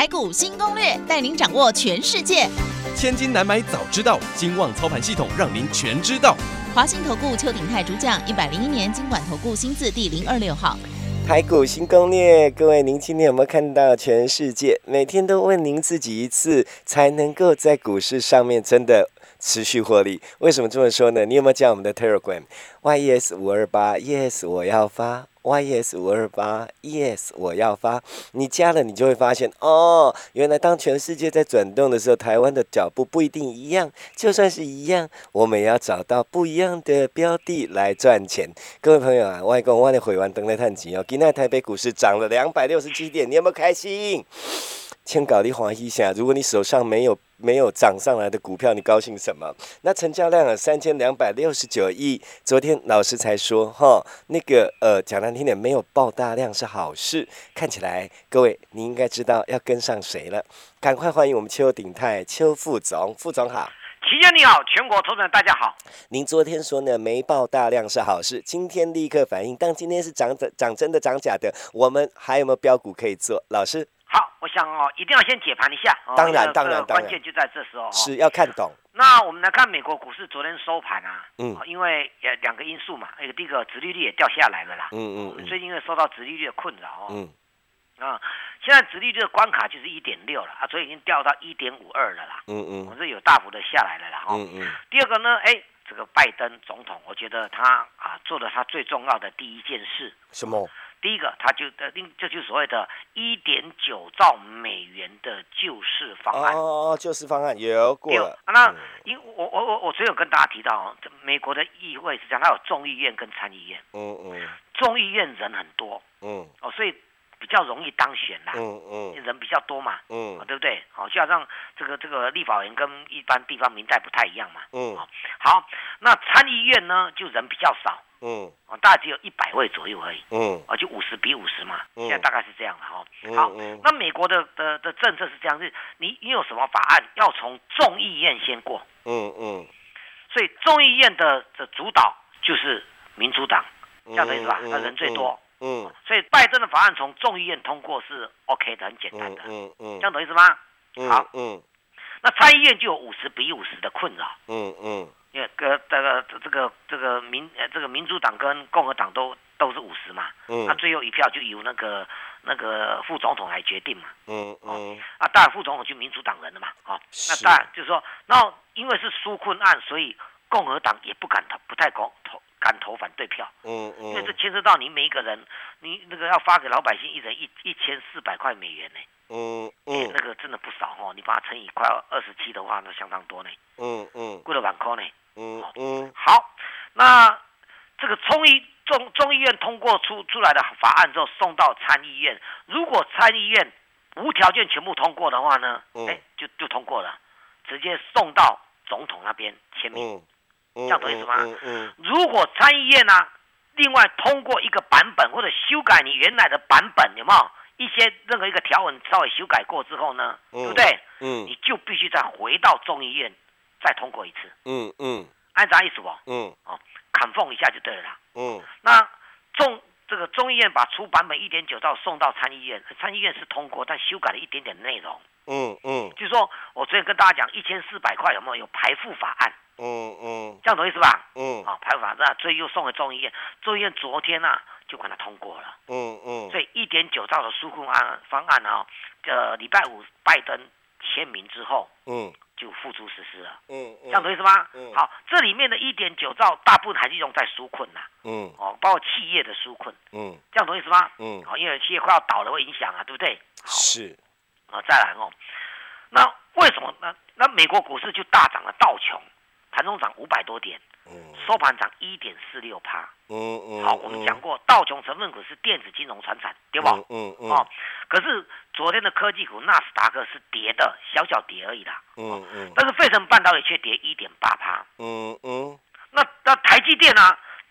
台股新攻略，带您掌握全世界。千金难买早知道，金旺操盘系统让您全知道。华信投顾邱鼎泰主讲，一百零一年经管投顾新字第零二六号。台股新攻略，各位，您今天有没有看到全世界？每天都问您自己一次，才能够在股市上面真的持续获利。为什么这么说呢？你有没有加我们的 Telegram？Yes 五二八，Yes 我要发。Y S 五二八，Yes 我要发。你加了，你就会发现哦，原来当全世界在转动的时候，台湾的脚步不一定一样。就算是一样，我们也要找到不一样的标的来赚钱。各位朋友啊，外公，我的回完灯来探钱哦。今天台北股市涨了两百六十七点，你有没有开心？请搞你欢喜一下。如果你手上没有没有涨上来的股票，你高兴什么？那成交量有三千两百六十九亿。昨天老师才说哈，那个呃讲难听点，没有爆大量是好事。看起来各位你应该知道要跟上谁了。赶快欢迎我们邱鼎泰邱副总，副总好。齐姐你好，全国投资人大家好。您昨天说呢没爆大量是好事，今天立刻反应，但今天是涨的涨真的涨假的，我们还有没有标股可以做？老师。好，我想哦，一定要先解盘一下。当然，当然，当然，关键就在这时候。是要看懂。那我们来看美国股市昨天收盘啊，嗯，因为呃两个因素嘛，一个第一个殖利率也掉下来了啦，嗯嗯，最近因为受到殖利率的困扰，嗯，啊，现在殖利率的关卡就是一点六了啊，所以已经掉到一点五二了啦，嗯嗯，我是有大幅的下来了啦，哈，嗯嗯。第二个呢，哎，这个拜登总统，我觉得他啊做了他最重要的第一件事，什么？第一个，他就呃，另这就是所谓的一点九兆美元的救市方案。哦哦，救市方案有过了。那因我我我我只有跟大家提到哦，美国的议会是这样，它有众议院跟参议院。嗯嗯。众议院人很多。嗯。哦，所以比较容易当选啦。嗯嗯。人比较多嘛。嗯。对不对？好，就好像这个这个立法员跟一般地方民代不太一样嘛。嗯。好，那参议院呢，就人比较少。嗯，啊，大概只有一百位左右而已。嗯，啊，就五十比五十嘛。嗯，现在大概是这样的哈。好，那美国的的的政策是这样，是你你有什么法案要从众议院先过。嗯嗯。所以众议院的的主导就是民主党，这样的意思吧？那人最多。嗯。所以拜登的法案从众议院通过是 OK 的，很简单的。嗯嗯。这样懂意思吗？好。嗯。那参议院就有五十比五十的困扰。嗯嗯。因为个这个这个这个民呃这个民主党跟共和党都都是五十嘛，嗯，那最后一票就由那个那个副总统来决定嘛，嗯嗯，啊，当然副总统就民主党人了嘛，哦，那当然就是说，然后因为是纾困案，所以共和党也不敢投，不太敢投敢投反对票，嗯嗯，因为这牵涉到你每一个人，你那个要发给老百姓一人一一千四百块美元呢，嗯嗯，那个真的不少哦，你把它乘以快二十七的话，那相当多呢，嗯嗯，贵了万块呢。嗯嗯，好，那这个中医中中医院通过出出来的法案之后，送到参议院。如果参议院无条件全部通过的话呢，哎，就就通过了，直接送到总统那边签名，这样懂意思吗？嗯嗯。如果参议院呢，另外通过一个版本或者修改你原来的版本，有没有一些任何一个条文稍微修改过之后呢，对不对？嗯，你就必须再回到众议院。再通过一次，嗯嗯，按啥意思不？嗯，哦，砍缝一下就对了啦。嗯，那众这个众议院把出版本一点九兆送到参议院，参议院是通过，但修改了一点点内容。嗯嗯，就是说我昨天跟大家讲，一千四百块有没有有排付法案？嗯嗯，这样懂意思吧？嗯，好，排付法那所以又送给众议院，众议院昨天呢就把它通过了。嗯嗯，所以一点九兆的纾困案方案呢，呃，礼拜五拜登签名之后，嗯。就付诸实施了，嗯嗯，这样懂意思吗？嗯，好，这里面的一点九兆大部分还是用在纾困呐，嗯，哦，包括企业的纾困，嗯，这样懂意思吗？嗯，好，因为企业快要倒了会影响啊，对不对？是，啊，再来哦，那为什么？那那美国股市就大涨了？道琼，盘中涨五百多点，收盘涨一点四六趴。嗯嗯。好，我们讲过，道琼成分股是电子金融传产，对吧？嗯嗯。哦，可是昨天的科技股纳斯达克是跌的，小小跌而已啦。嗯嗯。但是费城半导体却跌一点八趴。嗯嗯。那那台积电呢？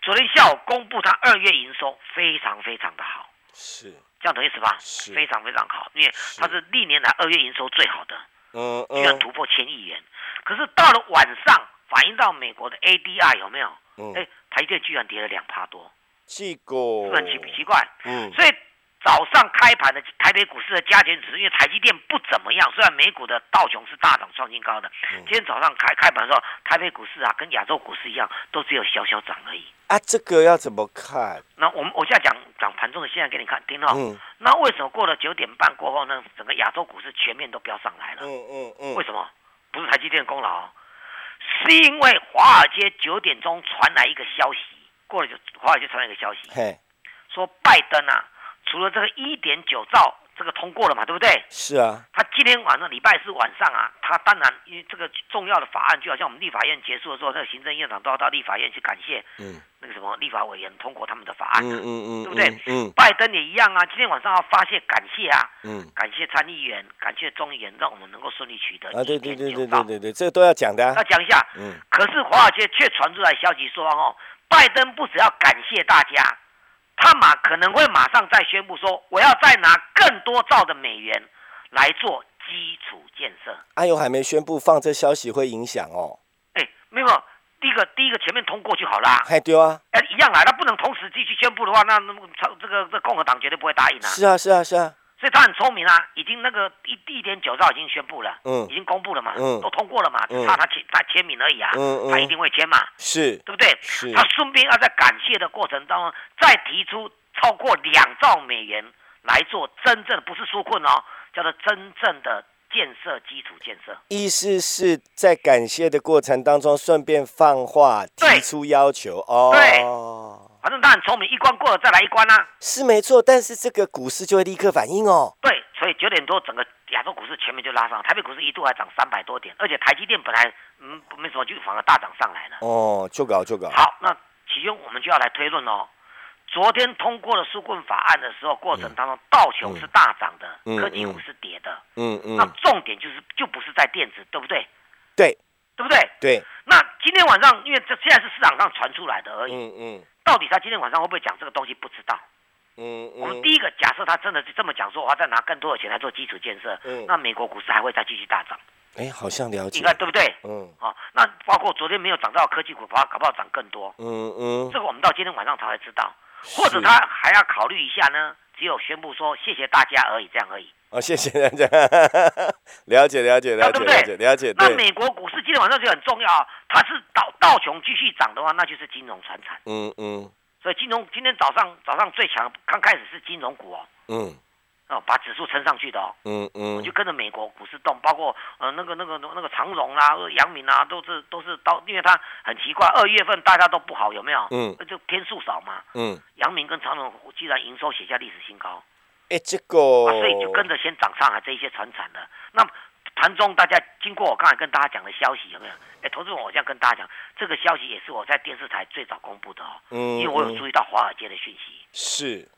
昨天下午公布它二月营收非常非常的好。是。这样懂意思吧？是。非常非常好，因为它是历年来二月营收最好的。嗯嗯。居然突破千亿元。可是到了晚上，反映到美国的 ADR 有没有？嗯，哎，台电居然跌了两趴多，奇怪，很奇奇怪。嗯，所以早上开盘的台北股市的加权指数，因为台积电不怎么样，虽然美股的道琼是大涨创新高的，今天早上开开盘的时候，台北股市啊，跟亚洲股市一样，都只有小小涨而已。啊，这个要怎么看？那我们我现在讲讲盘中的现在给你看，听到？嗯。那为什么过了九点半过后呢，整个亚洲股市全面都飙上来了？嗯嗯嗯。为什么？不是台积电的功劳，是因为华尔街九点钟传来一个消息，过了就华尔街传来一个消息，说拜登啊，除了这个一点九兆。这个通过了嘛，对不对？是啊。他今天晚上礼拜四晚上啊，他当然因为这个重要的法案，就好像我们立法院结束的时候，那个行政院长都要到立法院去感谢，嗯，那个什么立法委员通过他们的法案，嗯嗯嗯，对不对？嗯。拜登也一样啊，今天晚上要发泄感谢啊，嗯，感谢参议员，感谢众议员，让我们能够顺利取得啊，对对对对对对对，这个都要讲的。要讲一下，嗯。可是华尔街却传出来消息说，哦，拜登不只要感谢大家。他马可能会马上再宣布说，我要再拿更多兆的美元来做基础建设。哎呦，还没宣布放这消息会影响哦。哎，没有，第一个第一个前面通过就好啦。哎，对啊？哎，一样啊，那不能同时继续宣布的话，那那这个这共和党绝对不会答应啊。是啊，是啊，是啊。所以他很聪明啊，已经那个一一点九兆已经宣布了，嗯，已经公布了嘛，嗯，都通过了嘛，只差他签他签名而已啊，嗯嗯，他一定会签嘛，是，对不对？是，他顺便要在感谢的过程当中再提出超过两兆美元来做真正不是纾困哦，叫做真正的建设基础建设。意思是在感谢的过程当中顺便放话提出要求哦。对。反正他很聪明，一关过了再来一关啊，是没错。但是这个股市就会立刻反应哦。对，所以九点多整个亚洲股市全面就拉上，台北股市一度还涨三百多点，而且台积电本来嗯没什么，就反而大涨上来了。哦，就搞就搞。好，那其中我们就要来推论哦。昨天通过了纾困法案的时候，过程当中道琼是大涨的，科技股是跌的。嗯嗯。那重点就是就不是在电子，对不对？对。对不对？对。那今天晚上，因为这现在是市场上传出来的而已。嗯嗯。到底他今天晚上会不会讲这个东西？不知道。嗯嗯。我们第一个假设他真的是这么讲，说我要再拿更多的钱来做基础建设。嗯。那美国股市还会再继续大涨？哎，好像了解。应该对不对？嗯。好，那包括昨天没有涨到科技股，搞不好涨更多。嗯嗯。这个我们到今天晚上才会知道，或者他还要考虑一下呢？只有宣布说谢谢大家而已，这样而已。哦，谢谢大家，了解了解了解了解了解。那美国股市今天晚上就很重要啊，它是道道琼继续涨的话，那就是金融传产。嗯嗯。所以金融今天早上早上最强，刚开始是金融股哦。嗯。哦，把指数撑上去的哦。嗯嗯。我就跟着美国股市动，包括呃那个那个那个长荣啊、阳明啊，都是都是到，因为它很奇怪，二月份大家都不好，有没有？嗯。那就天数少嘛。嗯。阳明跟长荣既然营收写下历史新高。哎，这个，所以就跟着先涨上海这一些船产的。那盘中大家经过我刚才跟大家讲的消息有没有？哎，投资我这样跟大家讲，这个消息也是我在电视台最早公布的哦。嗯。因为我有注意到华尔街的讯息。是。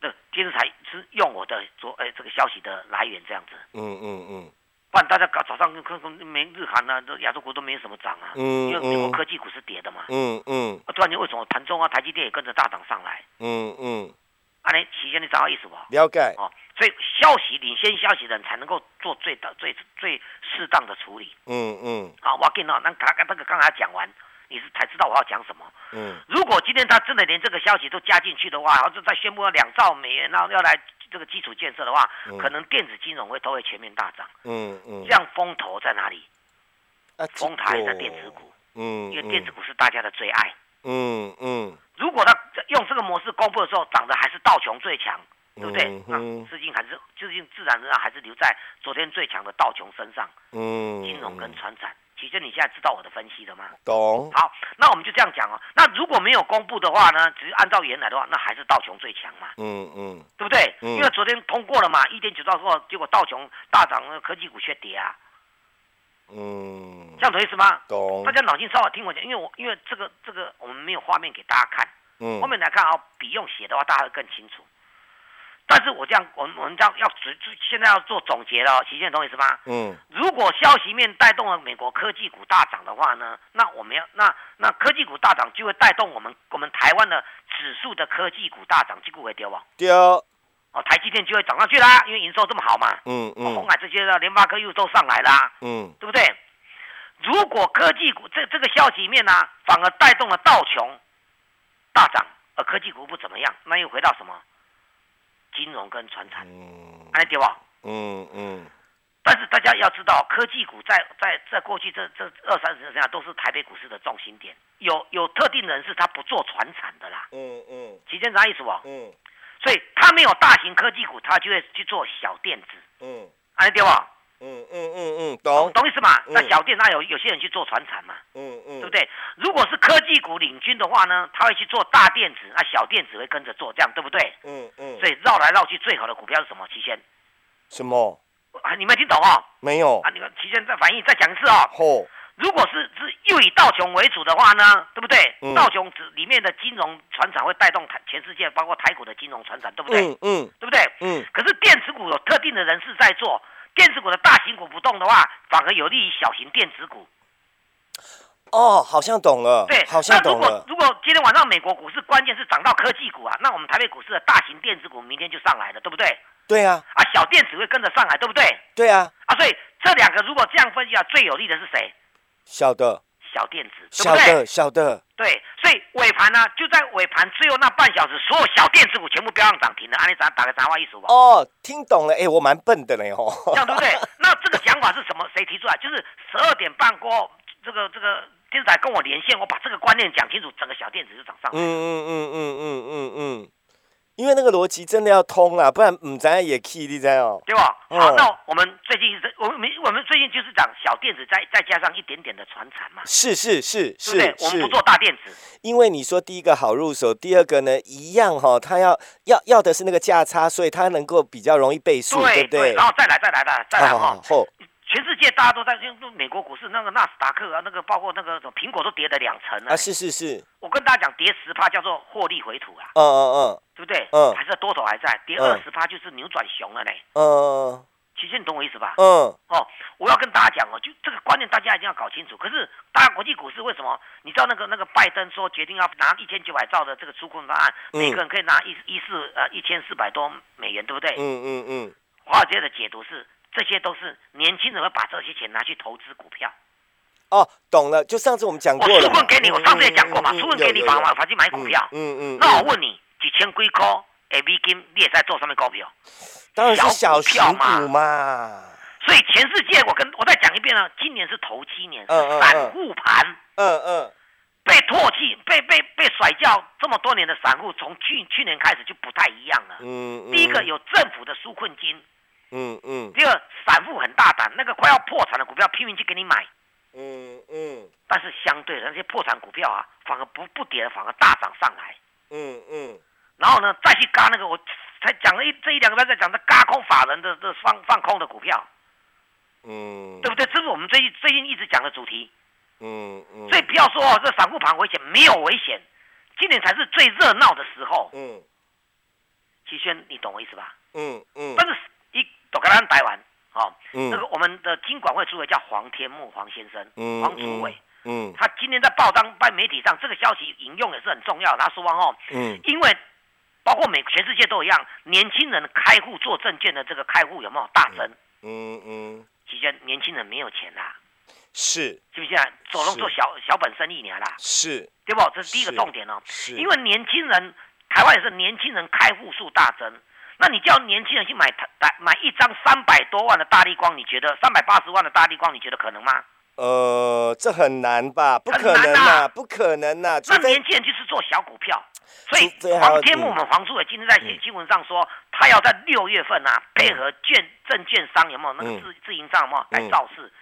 那电视台是用我的昨，哎，这个消息的来源这样子。嗯嗯嗯。不然大家搞早上看看没日韩呢，这亚洲股都没什么涨啊。嗯嗯。因为美国科技股是跌的嘛。嗯嗯。突然间为什么盘中啊，台积电也跟着大涨上来？嗯嗯。啊，你提前你找到意思不？了解哦，所以消息领先消息的人才能够做最的最最适当的处理。嗯嗯。好，我跟你那刚刚那个刚才讲完，你是才知道我要讲什么。嗯。如果今天他真的连这个消息都加进去的话，然后就再宣布了两兆美元，然后要来这个基础建设的话，可能电子金融会都会全面大涨。嗯嗯。这样风头在哪里？啊，风台在电子股。嗯。因为电子股是大家的最爱。嗯嗯。如果他用这个模式公布的时候，涨的还是道琼最强，对不对？那资金还是资金自然而然还是留在昨天最强的道琼身上。嗯，金融跟船产，其实你现在知道我的分析了吗？懂。好，那我们就这样讲哦。那如果没有公布的话呢？只是按照原来的话，那还是道琼最强嘛。嗯嗯，对不对？因为昨天通过了嘛，一点九兆后，结果道琼大涨，科技股却跌啊。嗯，这样懂意思吗？懂。大家脑筋稍微听我讲，因为我因为这个这个我们没有画面给大家看，嗯，后面来看啊，笔用写的话，大家会更清楚。但是我这样，我们我们这样要只现在要做总结了，齐先生懂意思吗？嗯。如果消息面带动了美国科技股大涨的话呢，那我们要那那科技股大涨就会带动我们我们台湾的指数的科技股大涨，这股会丢不？丢。哦，台积电就会涨上去啦，因为营收这么好嘛。嗯嗯。红海这些的联发科又都上来啦。嗯。对不对？如果科技股这这个消息面呢，反而带动了道琼大涨，而科技股不怎么样，那又回到什么？金融跟传产。嗯。哎，对吧？嗯嗯。但是大家要知道，科技股在在在过去这这二三十年下都是台北股市的重心点，有有特定人士他不做传产的啦。嗯嗯。期间啥意思不？嗯。所以他没有大型科技股，他就会去做小电子。嗯，哎对吧？嗯嗯嗯嗯，懂懂意思吗？那小电，那有有些人去做船产嘛。嗯嗯，对不对？如果是科技股领军的话呢，他会去做大电子，那小电子会跟着做，这样对不对？嗯嗯。所以绕来绕去，最好的股票是什么？期先？什么？啊，你没听懂哦？没有。啊，你们期先再反应，再讲一次哦。嚯！如果是是又以道琼为主的话呢，对不对？道琼指里面的金融船厂会带动台全世界，包括台股的金融船厂，对不对？嗯嗯，对不对？嗯。可是电子股有特定的人士在做，电子股的大型股不动的话，反而有利于小型电子股。哦，好像懂了。对，好像懂了。如果如果今天晚上美国股市关键是涨到科技股啊，那我们台北股市的大型电子股明天就上来了，对不对？对啊。啊，小电子会跟着上来，对不对？对啊。啊，所以这两个如果这样分析啊，最有利的是谁？小的，小电子，小的，小的，对，所以尾盘呢，就在尾盘最后那半小时，所有小电子股全部飙上涨停了。安利咱打个杂话意思吧。哦，听懂了，哎，我蛮笨的嘞，哦，这样对不对？那这个想法是什么？谁提出来？就是十二点半过后，这个这个电视台跟我连线，我把这个观念讲清楚，整个小电子就涨上来。嗯嗯嗯嗯嗯嗯嗯。因为那个逻辑真的要通啦，不然唔知也 key 你知哦，对吧？好，那我们最近是，我们我们最近就是讲小电子，再再加上一点点的传产嘛。是是是是，我们不做大电子。因为你说第一个好入手，第二个呢一样哈，它要要要的是那个价差，所以它能够比较容易倍数，对不对？然后再来再来的再来哈。全世界大家都在，用美国股市那个纳斯达克啊，那个包括那个什么苹果都跌了两成啊。是是是，我跟大家讲，跌十趴叫做获利回吐啊。嗯嗯嗯，对不对？嗯，还是多头还在，跌二十趴就是扭转熊了嘞。嗯，其实你懂我意思吧？嗯。哦，我要跟大家讲哦，就这个观念大家一定要搞清楚。可是，大家国际股市为什么？你知道那个那个拜登说决定要拿一千九百兆的这个纾困方案，每个人可以拿一一四呃一千四百多美元，对不对？嗯嗯嗯。华尔街的解读是。这些都是年轻人会把这些钱拿去投资股票。哦，懂了。就上次我们讲过了。我纾困给你，我上次也讲过嘛，纾困给你，反反去买股票。嗯嗯。那我问你，几千几块 A B 金，你也在做上面股票？当然是小型股嘛。所以全世界，我跟我再讲一遍啊，今年是投机年，是散户盘。嗯嗯。被唾弃、被被被甩掉这么多年的散户，从去去年开始就不太一样了。嗯嗯。第一个有政府的纾困金。嗯嗯，第二，散户很大胆，那个快要破产的股票拼命去给你买，嗯嗯，但是相对那些破产股票啊，反而不不跌，反而大涨上来，嗯嗯，然后呢，再去嘎那个，我才讲了一这一两个月在讲的嘎空法人的这放放空的股票，嗯，对不对？这是我们最近最近一直讲的主题，嗯嗯，所以不要说哦，这散户盘危险，没有危险，今年才是最热闹的时候，嗯，齐轩，你懂我意思吧？嗯嗯，但是。都跟咱台湾，哦，那个我们的金管会主委叫黄天木黄先生，黄主委，嗯，他今天在报章、在媒体上，这个消息引用也是很重要。他说哦，嗯，因为包括美全世界都一样，年轻人开户做证券的这个开户有没有大增？嗯嗯，期间年轻人没有钱啦，是，是不是？走路做小小本生意年啦，是，对不？这是第一个重点哦，是，因为年轻人，台湾也是年轻人开户数大增。那你叫年轻人去买买买一张三百多万的大力光，你觉得三百八十万的大力光，你觉得可能吗？呃，这很难吧？不可能呐，不可能呐。那年轻人就是做小股票，所以黄天木我们黄叔也今天在写新闻上说，他要在六月份啊，配合券证券商有没有那个自自营商有没有来造势，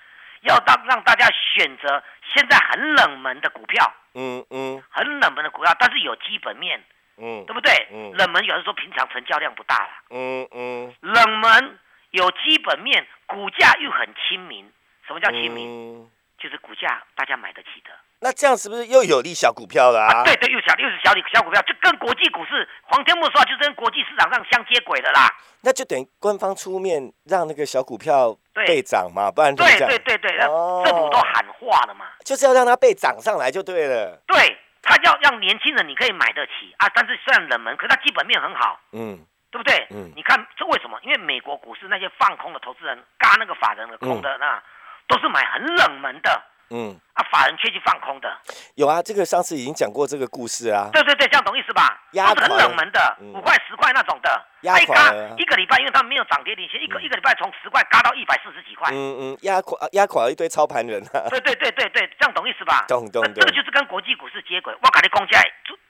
要让让大家选择现在很冷门的股票，嗯嗯，很冷门的股票，但是有基本面。嗯，对不对？嗯，冷门有的时候平常成交量不大了。嗯嗯，冷门有基本面，股价又很亲民，什么叫亲民？就是股价大家买得起的。那这样是不是又有利小股票了啊？对对，又小又是小利小股票，就跟国际股市黄天木说，就是跟国际市场上相接轨的啦。那就等于官方出面让那个小股票被涨嘛，不然对对对对，政府都喊话了嘛，就是要让它被涨上来就对了。对他要让年轻人你可以买得起啊，但是虽然冷门，可是它基本面很好，嗯，对不对？嗯，你看这为什么？因为美国股市那些放空的投资人，嘎那个法人的空的那，都是买很冷门的。嗯啊，法人却去放空的，有啊，这个上次已经讲过这个故事啊。对对对，这样懂意思吧？都是很冷门的，五块十块那种的，压垮一个礼拜，因为他们没有涨跌领先，一个一个礼拜从十块嘎到一百四十几块。嗯嗯，压垮压垮了一堆操盘人啊。对对对对对，这样懂意思吧？懂懂懂。这个就是跟国际股市接轨。我搞的公价，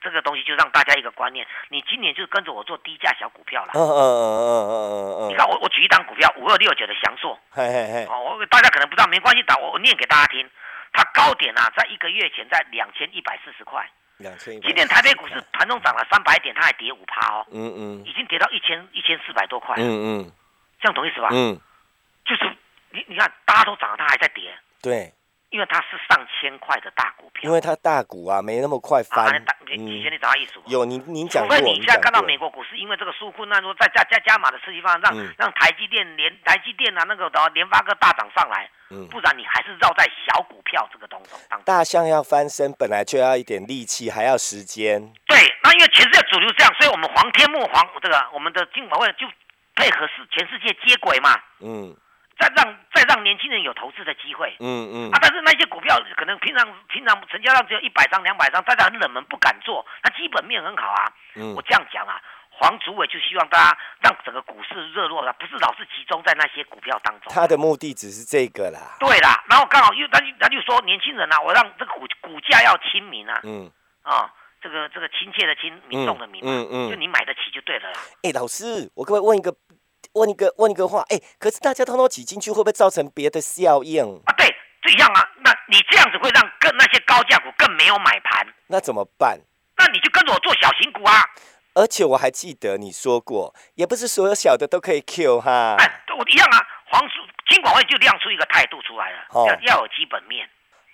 这个东西就让大家一个观念，你今年就跟着我做低价小股票了。嗯嗯嗯嗯嗯嗯嗯。你看我我举一档股票五二六九的翔硕。嘿嘿嘿。哦，我大家可能不知道，没关系，打我我念给大家听。它高点啊，在一个月前在两千一百四十块，两千。今天台北股市盘中涨了三百点，它还跌五趴哦。嗯嗯。已经跌到一千一千四百多块。嗯嗯。这样懂意思吧？嗯。就是你你看，大家都涨，它还在跌。对。因为它是上千块的大股票。因为它大股啊，没那么快翻。以前你找他意思。有您您讲过。除非你现在看到美国股市因为这个纾困那说再加加加码的刺激方案，让让台积电连台积电啊那个的联发科大涨上来。不然你还是绕在小股票这个东东当中。大象要翻身，本来就要一点力气，还要时间。对，那因为全世界主流这样，所以我们黄天木黄这个我们的金管会就配合世全世界接轨嘛。嗯。再让再让年轻人有投资的机会。嗯嗯。啊，但是那些股票可能平常平常成交量只有一百张两百张，大家很冷门不敢做，那基本面很好啊。嗯。我这样讲啊。黄主委就希望大家让整个股市热络了，不是老是集中在那些股票当中。他的目的只是这个啦。对啦，然后刚好又他就他就说年轻人啊，我让这个股股价要亲民啊。嗯。啊，这个这个亲切的亲，民众的民嘛。嗯嗯。就你买得起就对了啦。哎，老师，我可不可以问一个问一个问一个话？哎，可是大家通通挤进去，会不会造成别的效应？啊，对，这样啊。那你这样子会让更那些高价股更没有买盘。那怎么办？那你就跟着我做小型股啊。而且我还记得你说过，也不是所有小的都可以 Q 哈。哎，我一样啊。黄金金管会就亮出一个态度出来了，要要有基本面，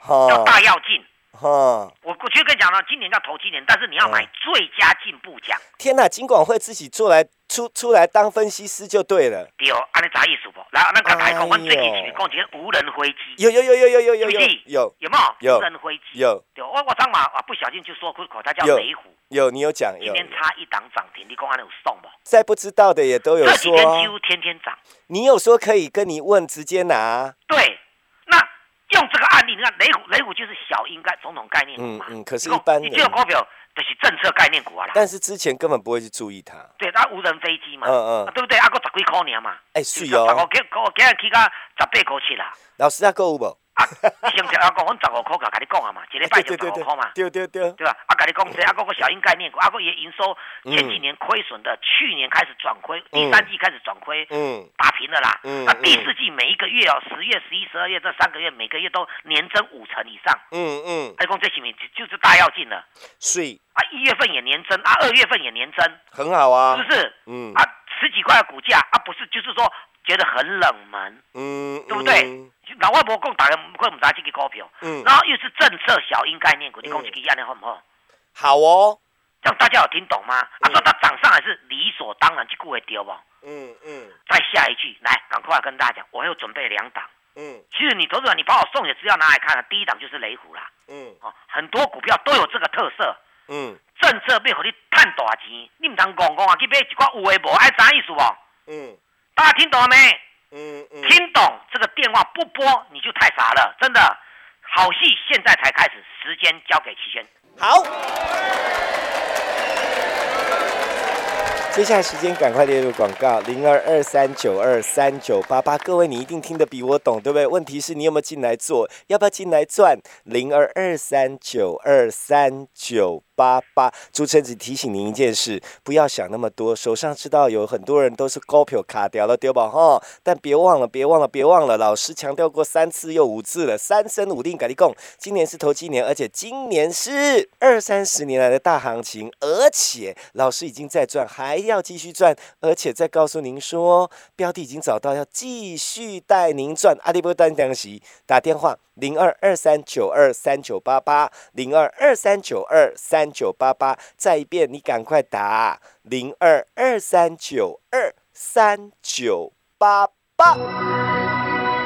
要大要进。哈，我过去跟你讲了，今年叫投今年，但是你要买最佳进步奖。天哪，金管会自己做来出出来当分析师就对了。对哦，安尼啥意思不？来，那个台空，我最近前面讲一个无人飞机。有有有有有有有有有有没有？无人飞机有。对，我我上嘛啊，不小心就说出口，它叫雷虎。有，你有讲。今天差一档涨停，你公安有送不？在不知道的也都有说。这几天几乎天天涨。你有说可以跟你问，直接拿。对，那用这个案例，你看雷虎，雷虎就是小应该总统概念股嘛。嗯嗯，可是一般你这个股票就是政策概念股啊啦。但是之前根本不会去注意它。对，它无人飞机嘛。嗯嗯。对不对？啊，个十几块年嘛。哎，是哦。我给我今日起个十八块七啦。老师啊，购有无？啊，先听阿讲，阮十五块甲甲你讲啊嘛，一礼拜就十五块嘛，对对对，对吧？啊，甲你讲这阿个个小英概念股，啊个也营收前几年亏损的，去年开始转亏，第三季开始转亏，嗯，打平了啦。嗯，那第四季每一个月哦，十月、十一、十二月这三个月，每个月都年增五成以上。嗯嗯，阿公这前面就是大要进了。是。啊，一月份也年增，啊，二月份也年增，很好啊，是不是？嗯。啊，十几块的股价，啊，不是，就是说。觉得很冷门，嗯，对不对？老外婆讲大家会唔知这个股票，嗯，然后又是政策小鹰概念股，你讲这个压力好唔好？好哦，这样大家有听懂吗？啊，说它涨上来是理所当然，这股会丢不？嗯嗯。再下一句，来，赶快跟大家讲，我又准备两档。嗯，其实你投资者，你把我送的资料拿来看了，第一档就是雷虎啦。嗯，哦，很多股票都有这个特色。嗯，政策要和你赚大钱，你唔通讲讲啊，去买一寡有诶无，爱啥意思不？嗯。大家听懂了没？嗯嗯，听懂这个电话不拨你就太傻了，真的。好戏现在才开始，时间交给齐轩。好，接下来时间赶快列入广告，零二二三九二三九八八。各位你一定听得比我懂，对不对？问题是你有没有进来做？要不要进来赚？零二二三九二三九。八八。主持人只提醒您一件事，不要想那么多，手上知道有很多人都是高票卡掉了，对吧？哈，但别忘了，别忘了，别忘了，老师强调过三次又五次了，三生五定改立共，今年是头七年，而且今年是二三十年来的大行情，而且老师已经在赚，还要继续赚，而且再告诉您说，标的已经找到，要继续带您赚。阿迪波丹江西打电话零二二三九二三九八八零二二三九二三九八八，再一遍，你赶快打零二二三九二三九八八。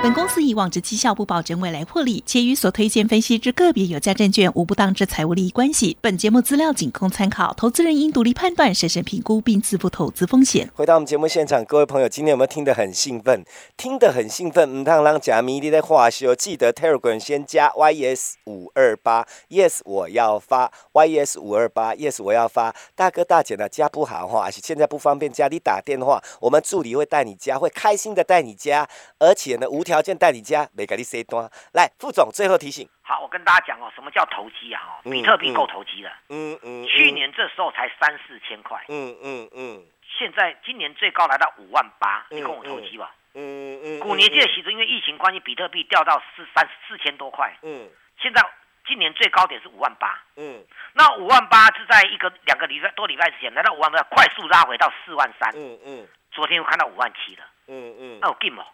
本公司以往之绩效不保证未来获利，且与所推荐分析之个别有价证券无不当之财务利益关系。本节目资料仅供参考，投资人应独立判断、审慎评估并自负投资风险。回到我们节目现场，各位朋友，今天有没有听得很兴奋？听得很兴奋，唔当让假迷你在话休，记得 Telegram 先加 Yes 五二八，Yes 我要发 Yes 五二八，Yes 我要发。大哥大姐呢加不好话，而且现在不方便加，你打电话，我们助理会带你加，会开心的带你加，而且呢无。件带你家，没给你 C 端。来，副总最后提醒。好，我跟大家讲哦，什么叫投机啊？哦，比特币够投机的。嗯嗯。去年这时候才三四千块。嗯嗯嗯。现在今年最高来到五万八，你跟我投机吧。嗯嗯。古年界其实因为疫情关系，比特币掉到四三四千多块。嗯。现在今年最高点是五万八。嗯。那五万八是在一个两个礼拜多礼拜之前来到五万八，快速拉回到四万三。嗯嗯。昨天又看到五万七了。嗯嗯。那有劲哦。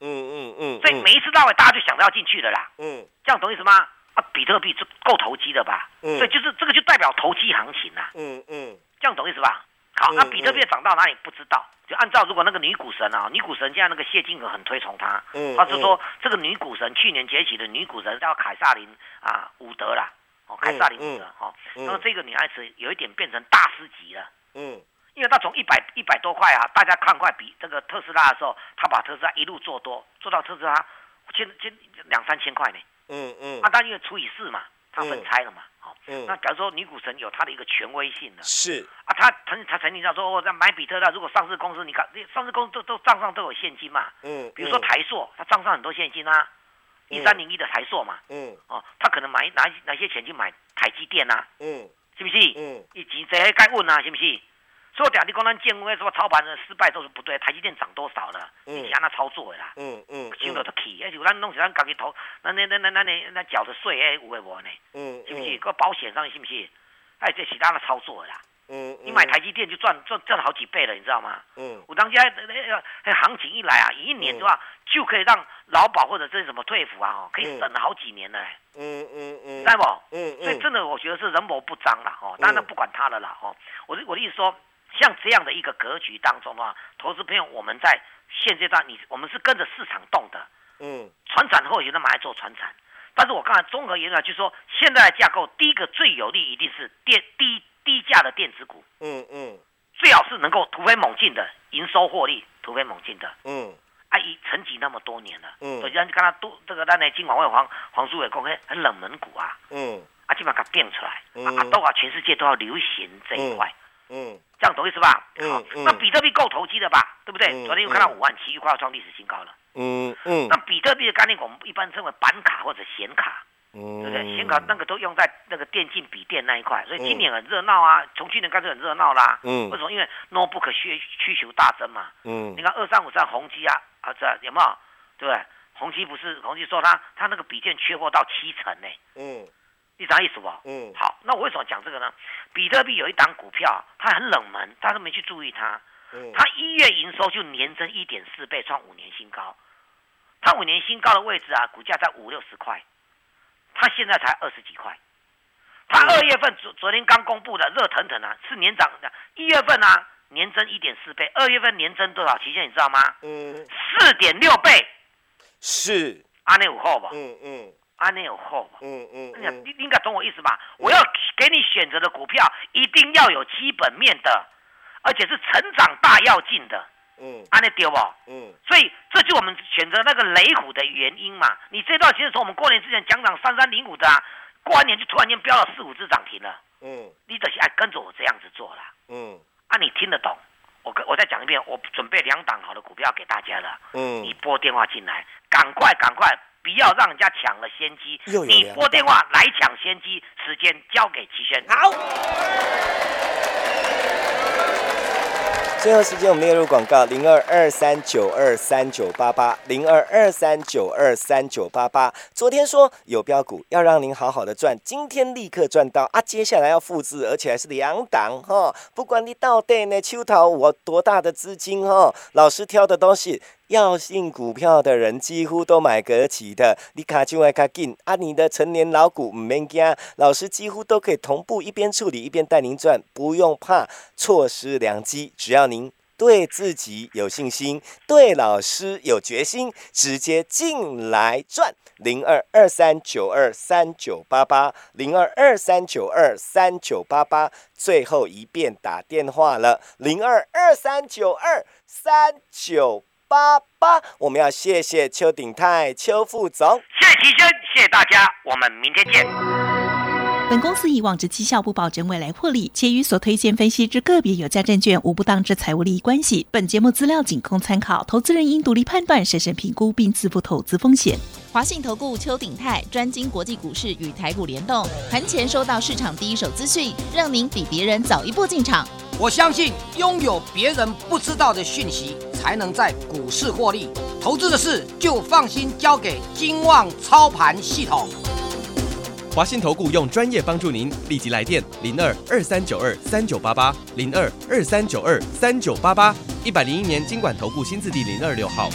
嗯嗯嗯，所以每一次到尾，大家就想着要进去的啦。嗯，这样懂意思吗？啊，比特币就够投机的吧？嗯，所以就是这个就代表投机行情啦。嗯嗯，这样懂意思吧？好，那比特币涨到哪里不知道？就按照如果那个女股神啊，女股神现在那个谢金河很推崇她。嗯，他是说这个女股神去年崛起的女股神叫凯撒琳啊伍德啦。哦，凯撒琳伍德哈。那么这个女孩子有一点变成大师级了。嗯。因为他从一百一百多块啊，大家看快比这个特斯拉的时候，他把特斯拉一路做多，做到特斯拉千千两三千块呢。嗯嗯。啊，但因为除以四嘛，他分拆了嘛。好。嗯。那假如说女股神有他的一个权威性的。是。啊，他曾他曾经讲说，我在买比特币，如果上市公司，你看，上市公司都都账上都有现金嘛。嗯。比如说台塑，他账上很多现金啊，一三零一的台塑嘛。嗯。哦，他可能买拿哪些钱去买台积电啊。嗯。是不是？嗯。以及这些该问啊，是不是？所以讲，你讲咱建为什么操盘的失败都是不对。台积电涨多少了？你想那操作的啦。嗯嗯。听到都气，而且咱弄起咱家己投，那那那那那那那缴的税诶有诶无呢？嗯是不是？个保险上是不是？哎，这其他的操作的啦。嗯你买台积电就赚赚赚好几倍了，你知道吗？嗯。我当家那个那行情一来啊，一年的话就可以让劳保或者这什么退服啊，哦，可以省了好几年了。嗯嗯嗯。知道不？嗯嗯。所以真的，我觉得是人谋不彰了哦。当然不管他了啦哦。我的我的意思说。像这样的一个格局当中的话，投资朋友，我们在现阶段，你我们是跟着市场动的，嗯，船产后有那么来做船产，但是我刚才综合研究，就是说现在的架构，第一个最有利一定是电低低价的电子股，嗯嗯，最好是能够突飞猛进的营收获利突飞猛进的，嗯，啊，已沉寂那么多年了，嗯，所以让刚刚都这个那那今晚为黄黄书伟公开很冷门股啊，嗯，啊，基本上变出来，啊，都啊，全世界都要流行这一块。嗯，这样懂意思吧？好，那比特币够投机的吧？对不对？昨天又看到五万七，又快要创历史新高了。嗯嗯。那比特币的概念，我们一般称为板卡或者显卡，对不对？显卡那个都用在那个电竞笔电那一块，所以今年很热闹啊。从去年开始很热闹啦。嗯。为什么？因为 notebook 需需求大增嘛。嗯。你看二三五三宏基啊，啊这有没有？对不对？宏基不是宏基说他他那个笔电缺货到七成呢。嗯。你啥意思不？嗯，好，那我为什么讲这个呢？比特币有一档股票，它很冷门，大家都没去注意它。嗯，它一月营收就年增一点四倍，创五年新高。它五年新高的位置啊，股价在五六十块，它现在才二十几块。它二月份昨昨天刚公布的热腾腾啊，是年涨的。一月份啊，年增一点四倍，二月份年增多少？期限你知道吗？嗯，四点六倍。是。阿内五号吧。嗯嗯。安内有后，嗯嗯，你你应该懂我意思吧？我要给你选择的股票一定要有基本面的，而且是成长大要进的，嗯，安内丢不？嗯，所以这就我们选择那个雷虎的原因嘛。你这段其实从我们过年之前讲涨三三零五的啊，过完年就突然间飙了四五只涨停了，嗯，你得先跟着我这样子做了，嗯，啊，你听得懂？我跟我再讲一遍，我准备两档好的股票给大家了，嗯，你拨电话进来，赶快赶快。不要让人家抢了先机。你拨电话来抢先机，时间交给齐轩。好。最后时间，我们列入广告：零二二三九二三九八八，零二二三九二三九八八。昨天说有标股要让您好好的赚，今天立刻赚到啊！接下来要复制，而且还是两档哈。不管你到底呢，秋桃我多大的资金哈，老师挑的东西。要信股票的人几乎都买得起的，你卡就爱卡紧啊！你的成年老股唔免惊，老师几乎都可以同步一边处理一边带您赚，不用怕错失良机。只要您对自己有信心，对老师有决心，直接进来赚。零二二三九二三九八八，零二二三九二三九八八，最后一遍打电话了，零二二三九二三九。八八，我们要谢谢邱鼎泰邱副总，谢谢提升，谢谢大家，我们明天见。本公司以往之绩效不保证未来获利，且与所推荐分析之个别有价证券无不当之财务利益关系。本节目资料仅供参考，投资人应独立判断、审慎评估并自负投资风险。华信投顾邱鼎泰专精国际股市与台股联动，盘前收到市场第一手资讯，让您比别人早一步进场。我相信拥有别人不知道的讯息。才能在股市获利，投资的事就放心交给金旺操盘系统。华信投顾用专业帮助您，立即来电零二二三九二三九八八零二二三九二三九八八一百零一年金管投顾新字第零二六号。